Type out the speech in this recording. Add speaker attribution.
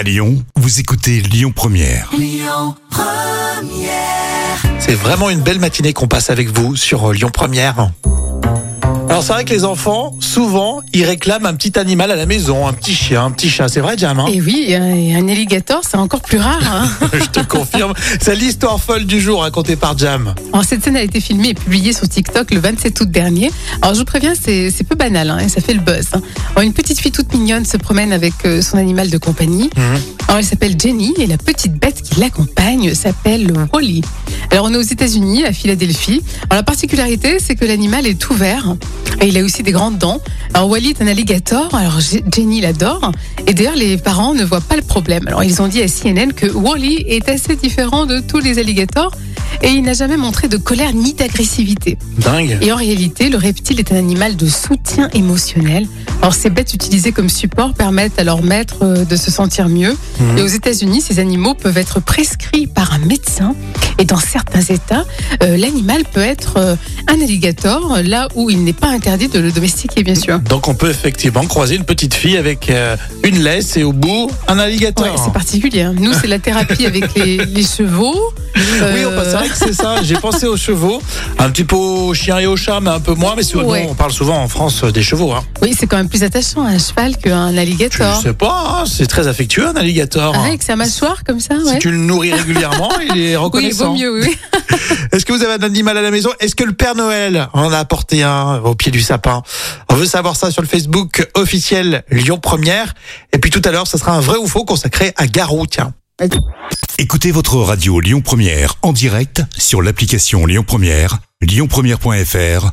Speaker 1: À Lyon, vous écoutez Lyon Première.
Speaker 2: C'est vraiment une belle matinée qu'on passe avec vous sur euh, Lyon Première. Alors c'est vrai que les enfants, souvent, ils réclament un petit animal à la maison, un petit chien, un petit chat. C'est vrai, Jam hein
Speaker 3: Et oui, un un alligator, c'est encore plus rare. hein.
Speaker 2: Je te confirme. C'est l'histoire folle du jour racontée par Jam.
Speaker 3: Alors, cette scène a été filmée et publiée sur TikTok le 27 août dernier. Alors, je vous préviens, c'est peu banal hein, et ça fait le buzz. Alors, une petite fille toute mignonne se promène avec euh, son animal de compagnie. Alors, elle s'appelle Jenny et la petite bête qui l'accompagne s'appelle Wally. Alors, on est aux États-Unis, à Philadelphie. Alors, la particularité, c'est que l'animal est tout vert et il a aussi des grandes dents. Alors, Wally est un alligator. Alors, Jenny l'adore. Et d'ailleurs, les parents ne voient pas le problème. Alors, ils ont dit à CNN que Wally est assez différent de tous les alligators et il n'a jamais montré de colère ni d'agressivité.
Speaker 2: Dingue.
Speaker 3: Et en réalité, le reptile est un animal de soutien émotionnel. Alors, ces bêtes utilisées comme support permettent à leur maître euh, de se sentir mieux.
Speaker 2: Mhm.
Speaker 3: Et aux États-Unis, ces animaux peuvent être prescrits par un médecin. Et dans certains États, euh, l'animal peut être euh, un alligator, là où il n'est pas interdit de le domestiquer, bien sûr.
Speaker 2: Donc on peut effectivement croiser une petite fille avec euh, une laisse et au bout un alligator.
Speaker 3: Ouais, c'est particulier. hein. Nous, c'est la thérapie avec les, les chevaux.
Speaker 2: Oui, c'est vrai que c'est ça. J'ai pensé aux chevaux, un petit peu aux chiens et aux chats, mais un peu moins. Mais sur-
Speaker 3: Ouais.
Speaker 2: on parle souvent en France des chevaux. Hein.
Speaker 3: oui, c'est quand même plus attachant un cheval qu'un
Speaker 2: Je
Speaker 3: alligator.
Speaker 2: sais pas, hein, c'est très affectueux un alligator.
Speaker 3: Ah, avec sa mâchoire comme ça,
Speaker 2: Si
Speaker 3: ouais.
Speaker 2: tu le nourris régulièrement, il est
Speaker 3: Oui, il
Speaker 2: reconnaissant.
Speaker 3: vaut mieux, oui.
Speaker 2: Est-ce que vous avez un animal à la maison? Est-ce que le Père Noël en a apporté un au pied du sapin? On veut savoir ça sur le Facebook officiel Lyon Première. Et puis tout à l'heure, ça sera un vrai ou faux consacré à Garou. Tiens.
Speaker 1: Écoutez votre radio Lyon Première en direct sur l'application Lyon Première, lyonpremière.fr